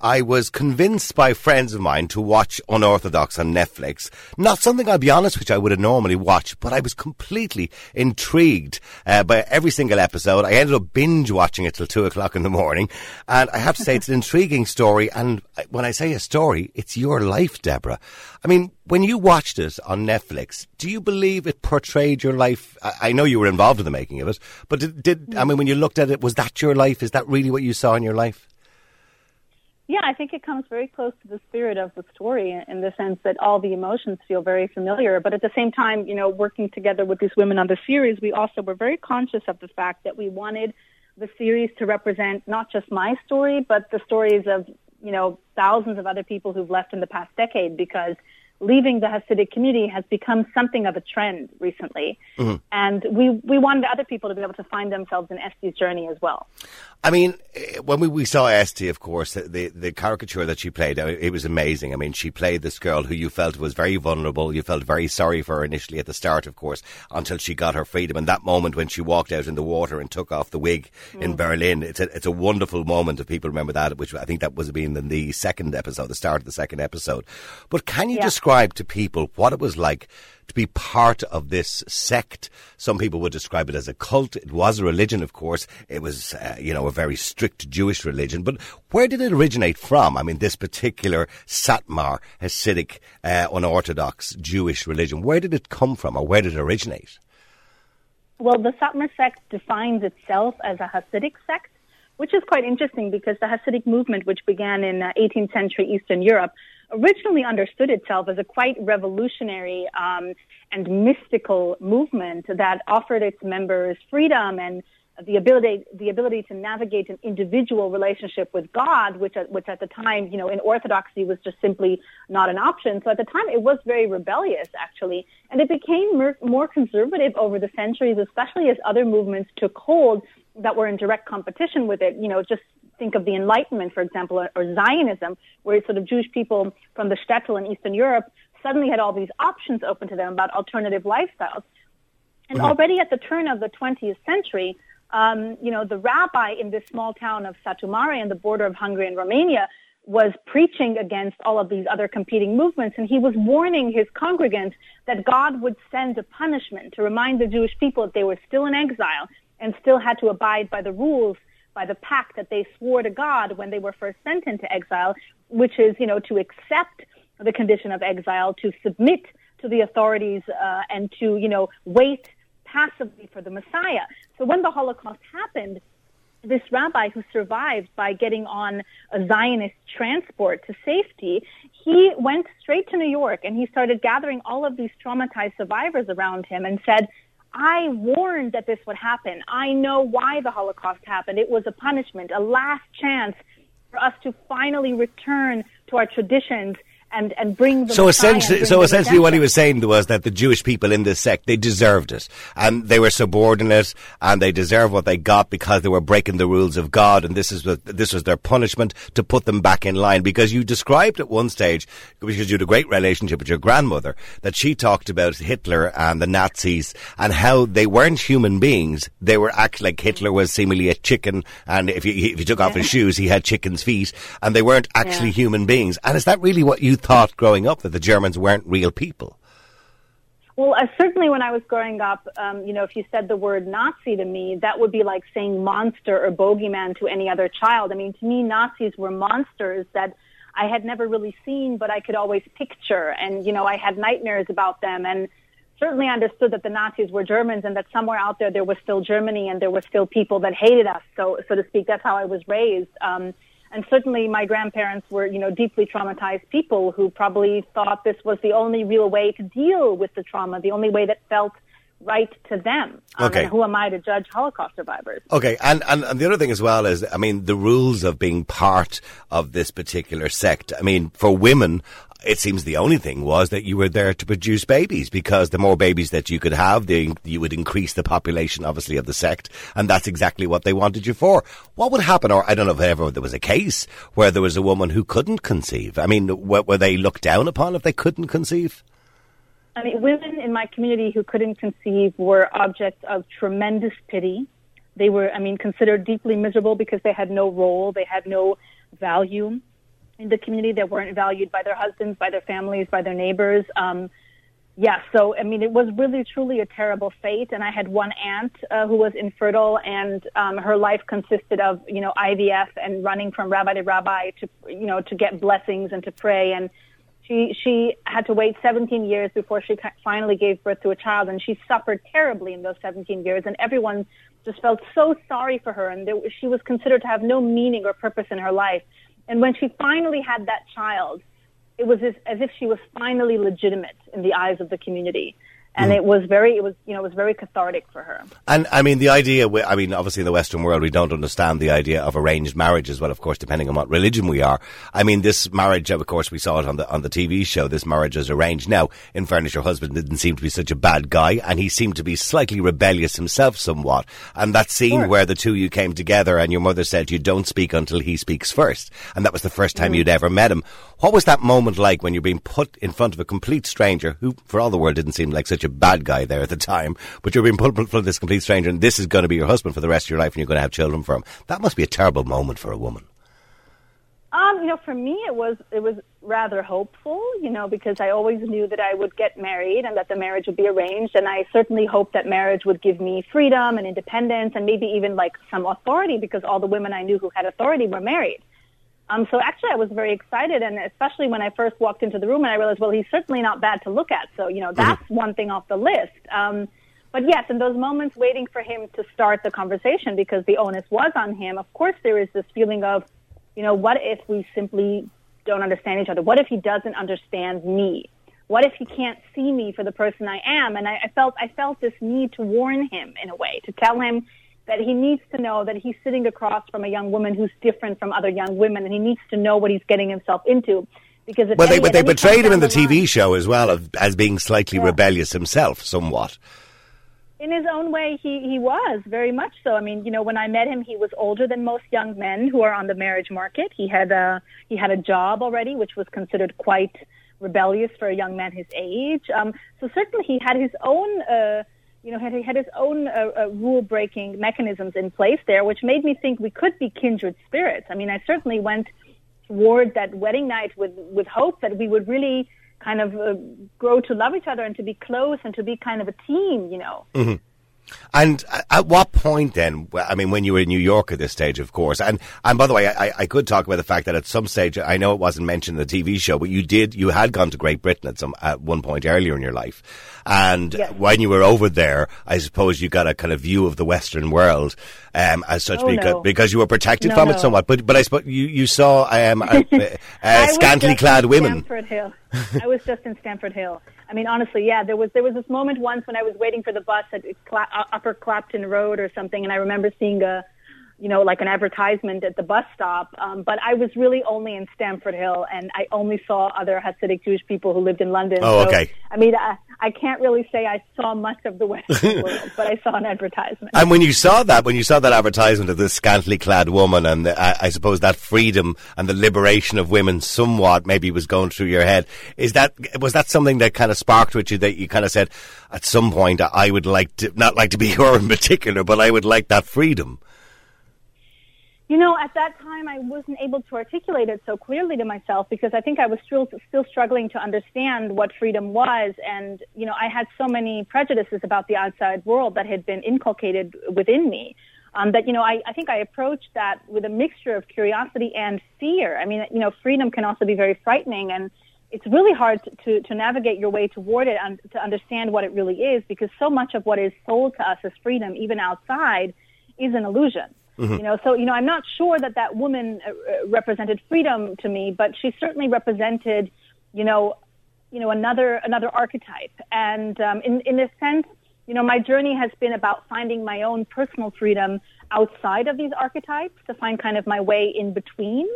I was convinced by friends of mine to watch Unorthodox on Netflix. Not something, I'll be honest, which I would have normally watched, but I was completely intrigued uh, by every single episode. I ended up binge watching it till two o'clock in the morning. And I have to say, it's an intriguing story. And when I say a story, it's your life, Deborah. I mean, when you watched it on Netflix, do you believe it portrayed your life? I, know you were involved in the making of it, but did, did I mean, when you looked at it, was that your life? Is that really what you saw in your life? Yeah, I think it comes very close to the spirit of the story in the sense that all the emotions feel very familiar. But at the same time, you know, working together with these women on the series, we also were very conscious of the fact that we wanted the series to represent not just my story, but the stories of, you know, thousands of other people who've left in the past decade because leaving the Hasidic community has become something of a trend recently. Mm-hmm. And we, we wanted other people to be able to find themselves in Esty's journey as well. I mean, eh, when we, we saw Esty, of course, the, the caricature that she played, it was amazing. I mean, she played this girl who you felt was very vulnerable. You felt very sorry for her initially at the start, of course, until she got her freedom. And that moment when she walked out in the water and took off the wig mm. in Berlin, it's a, it's a wonderful moment if people remember that, which I think that was being in the second episode, the start of the second episode. But can you yeah. describe to people what it was like to be part of this sect. Some people would describe it as a cult. It was a religion, of course. It was, uh, you know, a very strict Jewish religion. But where did it originate from? I mean, this particular Satmar, Hasidic, uh, unorthodox Jewish religion, where did it come from or where did it originate? Well, the Satmar sect defines itself as a Hasidic sect which is quite interesting because the Hasidic movement, which began in uh, 18th century Eastern Europe, originally understood itself as a quite revolutionary um, and mystical movement that offered its members freedom and the ability the ability to navigate an individual relationship with God, which at, which at the time, you know, in Orthodoxy was just simply not an option. So at the time, it was very rebellious, actually, and it became more, more conservative over the centuries, especially as other movements took hold that were in direct competition with it. You know, just think of the Enlightenment, for example, or, or Zionism, where sort of Jewish people from the shtetl in Eastern Europe suddenly had all these options open to them about alternative lifestyles. And mm-hmm. already at the turn of the 20th century, um, you know, the rabbi in this small town of Satu Mare on the border of Hungary and Romania was preaching against all of these other competing movements, and he was warning his congregants that God would send a punishment to remind the Jewish people that they were still in exile and still had to abide by the rules by the pact that they swore to God when they were first sent into exile, which is, you know, to accept the condition of exile, to submit to the authorities, uh, and to, you know, wait passively for the Messiah. So when the Holocaust happened, this rabbi who survived by getting on a Zionist transport to safety, he went straight to New York and he started gathering all of these traumatized survivors around him and said, I warned that this would happen. I know why the Holocaust happened. It was a punishment, a last chance for us to finally return to our traditions and and bring the so essentially so essentially what he was saying was that the Jewish people in this sect they deserved it. And they were subordinate and they deserved what they got because they were breaking the rules of God and this is what this was their punishment to put them back in line. Because you described at one stage because you had a great relationship with your grandmother that she talked about Hitler and the Nazis and how they weren't human beings. They were actually like Hitler was seemingly a chicken and if you if you took off his shoes he had chicken's feet and they weren't actually yeah. human beings. And is that really what you thought growing up that the Germans weren't real people? Well, uh, certainly when I was growing up, um, you know, if you said the word Nazi to me, that would be like saying monster or bogeyman to any other child. I mean, to me, Nazis were monsters that I had never really seen, but I could always picture. And, you know, I had nightmares about them. And certainly understood that the Nazis were Germans and that somewhere out there there was still Germany and there were still people that hated us, so, so to speak. That's how I was raised. Um, and certainly my grandparents were, you know, deeply traumatized people who probably thought this was the only real way to deal with the trauma, the only way that felt right to them. Um, okay. who am I to judge Holocaust survivors? Okay. And, and, and the other thing as well is, I mean, the rules of being part of this particular sect. I mean, for women, it seems the only thing was that you were there to produce babies because the more babies that you could have, the, you would increase the population, obviously, of the sect. And that's exactly what they wanted you for. What would happen, or I don't know if ever there was a case where there was a woman who couldn't conceive. I mean, were, were they looked down upon if they couldn't conceive? I mean, women in my community who couldn't conceive were objects of tremendous pity. They were, I mean, considered deeply miserable because they had no role, they had no value. in the community They weren't valued by their husbands, by their families, by their neighbors. Um, yeah, so I mean, it was really truly a terrible fate. And I had one aunt uh, who was infertile, and um, her life consisted of you know IVF and running from rabbi to rabbi to you know to get blessings and to pray. And she she had to wait 17 years before she finally gave birth to a child, and she suffered terribly in those 17 years. And everyone just felt so sorry for her, and there, she was considered to have no meaning or purpose in her life. And when she finally had that child it was as, as if she was finally legitimate in the eyes of the community and mm. it was very it was you know it was very cathartic for her and i mean the idea i mean obviously in the western world we don't understand the idea of arranged marriage as well of course depending on what religion we are i mean this marriage of course we saw it on the on the tv show this marriage is arranged now in fairness your husband didn't seem to be such a bad guy and he seemed to be slightly rebellious himself somewhat and that scene sure. where the two of you came together and your mother said you don't speak until he speaks first and that was the first time mm. you'd ever met him what was that moment like when you're being put in front of a complete stranger who for all the world didn't seem like such a bad guy there at the time, but you're being pulled from this complete stranger, and this is going to be your husband for the rest of your life, and you're going to have children for him. That must be a terrible moment for a woman. Um, you know, for me, it was it was rather hopeful, you know, because I always knew that I would get married and that the marriage would be arranged, and I certainly hoped that marriage would give me freedom and independence, and maybe even like some authority, because all the women I knew who had authority were married. Um, so actually, I was very excited, and especially when I first walked into the room and I realized, well, he's certainly not bad to look at. So you know, that's mm-hmm. one thing off the list. Um, but yes, in those moments waiting for him to start the conversation because the onus was on him, of course, there is this feeling of, you know, what if we simply don't understand each other? What if he doesn't understand me? What if he can't see me for the person I am? And I, I felt I felt this need to warn him in a way to tell him that he needs to know that he's sitting across from a young woman who's different from other young women, and he needs to know what he's getting himself into. Because well, they, but they betrayed him in the, the TV line, show as well of, as being slightly yeah. rebellious himself, somewhat. In his own way, he, he was very much so. I mean, you know, when I met him, he was older than most young men who are on the marriage market. He had a he had a job already, which was considered quite rebellious for a young man his age. Um, so certainly, he had his own. Uh, you know, had, had his own uh, uh, rule breaking mechanisms in place there, which made me think we could be kindred spirits. I mean, I certainly went toward that wedding night with, with hope that we would really kind of uh, grow to love each other and to be close and to be kind of a team, you know. Mm-hmm. And at what point then? I mean, when you were in New York at this stage, of course. And and by the way, I, I could talk about the fact that at some stage, I know it wasn't mentioned in the TV show, but you did, you had gone to Great Britain at some at one point earlier in your life. And yes. when you were over there, I suppose you got a kind of view of the Western world um, as such oh, because, no. because you were protected no, from no. it somewhat. But but I suppose you, you saw um, uh, uh, scantily clad women. Stamford Hill. I was just in Stamford Hill. I mean, honestly, yeah, there was there was this moment once when I was waiting for the bus at Upper Clapton Road or something, and I remember seeing a you know, like an advertisement at the bus stop. Um, but I was really only in Stamford Hill, and I only saw other Hasidic Jewish people who lived in London. Oh, so, okay. I mean, I, I can't really say I saw much of the Western world, but I saw an advertisement. And when you saw that, when you saw that advertisement of this scantily clad woman, and the, I, I suppose that freedom and the liberation of women, somewhat maybe was going through your head. Is that was that something that kind of sparked with you that you kind of said at some point I would like to not like to be her in particular, but I would like that freedom. You know, at that time, I wasn't able to articulate it so clearly to myself because I think I was still still struggling to understand what freedom was, and you know, I had so many prejudices about the outside world that had been inculcated within me. Um, that you know, I, I think I approached that with a mixture of curiosity and fear. I mean, you know, freedom can also be very frightening, and it's really hard to, to, to navigate your way toward it and to understand what it really is because so much of what is sold to us as freedom, even outside, is an illusion. Mm-hmm. You know, so you know, I'm not sure that that woman uh, uh, represented freedom to me, but she certainly represented, you know, you know, another another archetype. And um, in in a sense, you know, my journey has been about finding my own personal freedom outside of these archetypes to find kind of my way in between.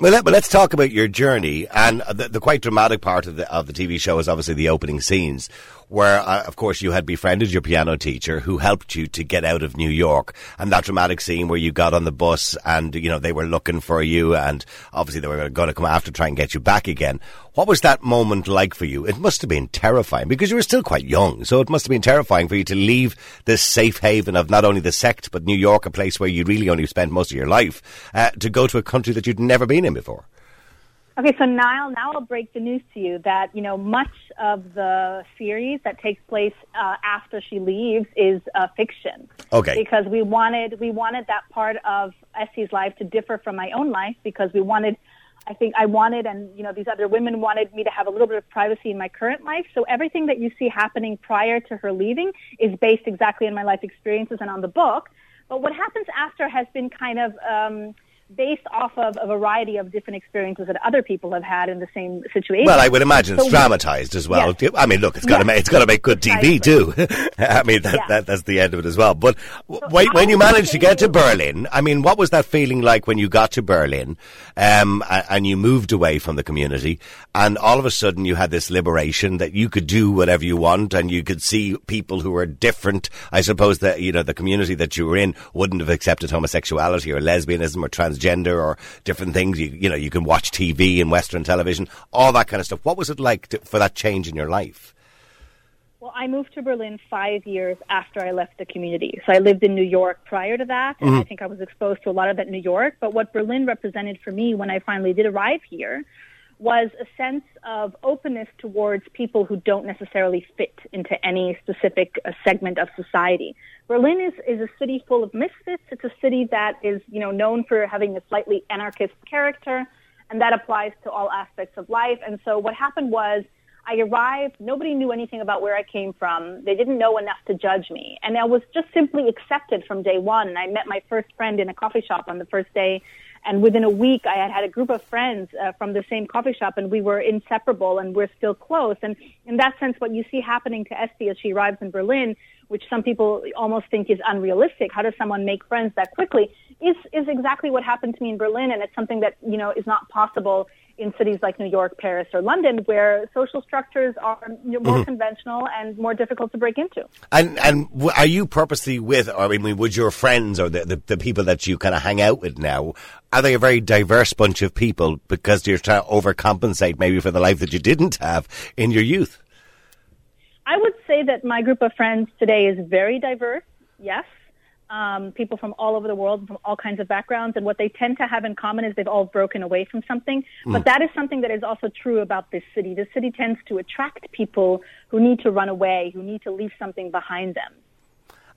Well, let, us talk about your journey, and the, the, quite dramatic part of the of the TV show is obviously the opening scenes, where, uh, of course, you had befriended your piano teacher who helped you to get out of New York, and that dramatic scene where you got on the bus and you know they were looking for you, and obviously they were going to come after try and get you back again. What was that moment like for you? It must have been terrifying because you were still quite young, so it must have been terrifying for you to leave this safe haven of not only the sect but New York, a place where you really only spent most of your life, uh, to go to a country that you'd never been in before. Okay, so Niall, now I'll break the news to you that you know much of the series that takes place uh, after she leaves is uh, fiction. Okay. Because we wanted we wanted that part of Essie's life to differ from my own life because we wanted. I think I wanted, and you know, these other women wanted me to have a little bit of privacy in my current life. So everything that you see happening prior to her leaving is based exactly on my life experiences and on the book. But what happens after has been kind of um, based off of a variety of different experiences that other people have had in the same situation. Well, I would imagine it's dramatized as well. Yes. I mean, look, it's got to Yes. make it's got to make good TV too. I mean, that, Yeah. that that's the end of it as well. But So when, when you managed to get to Berlin, I mean, what was that feeling like when you got to Berlin, um, and you moved away from the community, and all of a sudden you had this liberation that you could do whatever you want, and you could see people who were different. I suppose that you know the community that you were in wouldn't have accepted homosexuality or lesbianism or transgender or different things. You, you know, you can watch TV and Western television, all that kind of stuff. What was it like to, for that change in your life? Well, I moved to Berlin five years after I left the community. So I lived in New York prior to that, and I mm-hmm. think I was exposed to a lot of that in New York. But what Berlin represented for me when I finally did arrive here was a sense of openness towards people who don't necessarily fit into any specific uh, segment of society. Berlin is, is a city full of misfits. It's a city that is, you know, known for having a slightly anarchist character, and that applies to all aspects of life. And so what happened was I arrived, nobody knew anything about where I came from. They didn't know enough to judge me. And I was just simply accepted from day one. I met my first friend in a coffee shop on the first day. And within a week, I had had a group of friends uh, from the same coffee shop, and we were inseparable, and we're still close. And in that sense, what you see happening to Esty as she arrives in Berlin, which some people almost think is unrealistic, how does someone make friends that quickly, is is exactly what happened to me in Berlin, and it's something that you know is not possible in cities like New York, Paris, or London, where social structures are more mm-hmm. conventional and more difficult to break into. And and are you purposely with, or I mean, would your friends or the, the, the people that you kind of hang out with now, are they a very diverse bunch of people because you're trying to overcompensate maybe for the life that you didn't have in your youth? I would say that my group of friends today is very diverse. Yes. Um, people from all over the world, from all kinds of backgrounds, and what they tend to have in common is they've all broken away from something. But that is something that is also true about this city. The city tends to attract people who need to run away, who need to leave something behind them.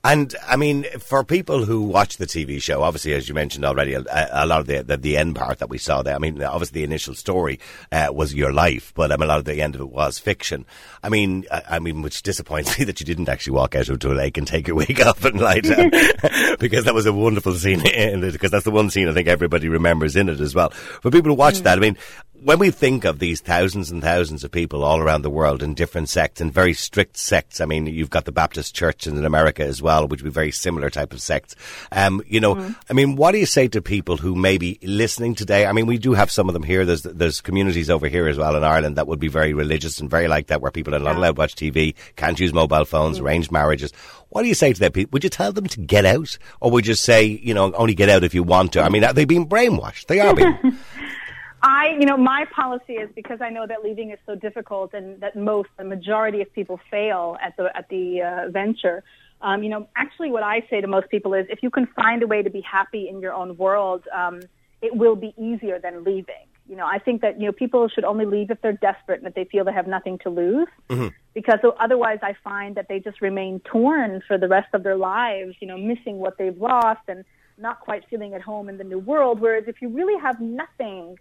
And I mean, for people who watch the TV show, obviously, as you mentioned already, a, a lot of the, the the end part that we saw there. I mean, obviously, the initial story uh, was your life, but um, a lot of the end of it was fiction. I mean, I, I mean, which disappoints me that you didn't actually walk out into a lake and take your wig off and lie down, because that was a wonderful scene. In it, because that's the one scene I think everybody remembers in it as well. For people who watch that, I mean, when we think of these thousands and thousands of people all around the world in different sects and very strict sects, I mean, you've got the Baptist Church in America as well, which would be very similar type of sects. Um, you know, I mean, what do you say to people who may be listening today? I mean, we do have some of them here. There's there's communities over here as well in Ireland that would be very religious and very like that, where people are not allowed to watch TV, can't use mobile phones, arranged marriages. What do you say to them? people? Would you tell them to get out, or would you say, you know, only get out if you want to? I mean, are they being brainwashed? They are being. I, you know, my policy is because I know that leaving is so difficult and that most, the majority of people fail at the at the uh, venture. Um, you know, actually, what I say to most people is, if you can find a way to be happy in your own world, um, it will be easier than leaving. You know, I think that you know people should only leave if they're desperate and if they feel they have nothing to lose. Because so otherwise, I find that they just remain torn for the rest of their lives. You know, missing what they've lost and not quite feeling at home in the new world. Whereas if you really have nothing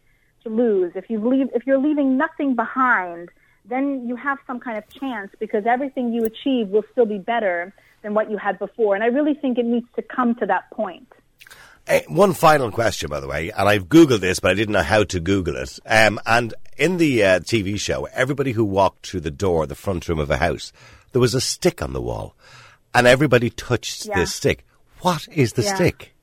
to lose. If you leave, if you're leaving nothing behind, then you have some kind of chance because everything you achieve will still be better than what you had before. And I really think it needs to come to that point. One final question, by the way, and I've Googled this, but I didn't know how to Google it. Um, and in the uh, TV show, everybody who walked through the door, the front room of a house, there was a stick on the wall, and everybody touched Yeah. this stick. What is the Yeah. stick?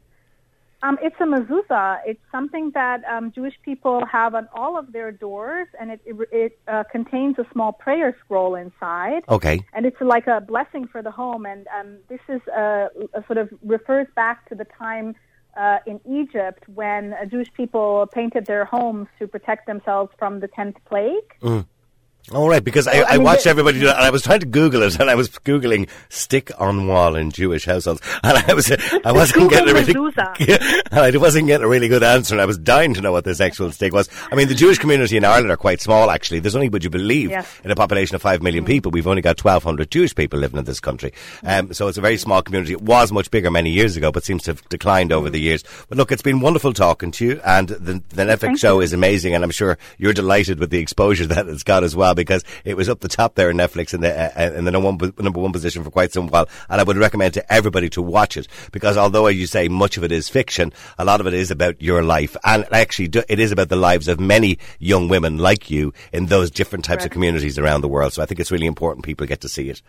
Um, it's a mezuzah. It's something that um, Jewish people have on all of their doors, and it it, it uh, contains a small prayer scroll inside. Okay. and it's like a blessing for the home. And um, this is uh, a sort of refers back to the time uh, in Egypt when uh, Jewish people painted their homes to protect themselves from the tenth plague. All right, because I, Well, I I mean, watched everybody do that, and I was trying to Google it, and I was googling "stick on wall in Jewish households," and I was I wasn't getting a really I wasn't getting a really good answer, and I was dying to know what this actual stick was. I mean, the Jewish community in Ireland are quite small, actually. There's only, would you believe, Yes. in a population of five million people, we've only got 1,200 Jewish people living in this country. Um, so it's a very small community. It was much bigger many years ago, but seems to have declined over the years. But look, it's been wonderful talking to you, and the, the Netflix Thank show you. is amazing, and I'm sure you're delighted with the exposure that it's got as well, because it was up the top there in Netflix in the uh, in the number one, number one position for quite some while, and I would recommend to everybody to watch it because although as you say much of it is fiction, a lot of it is about your life, and actually it is about the lives of many young women like you in those different types of communities around the world. So I think it's really important people get to see it.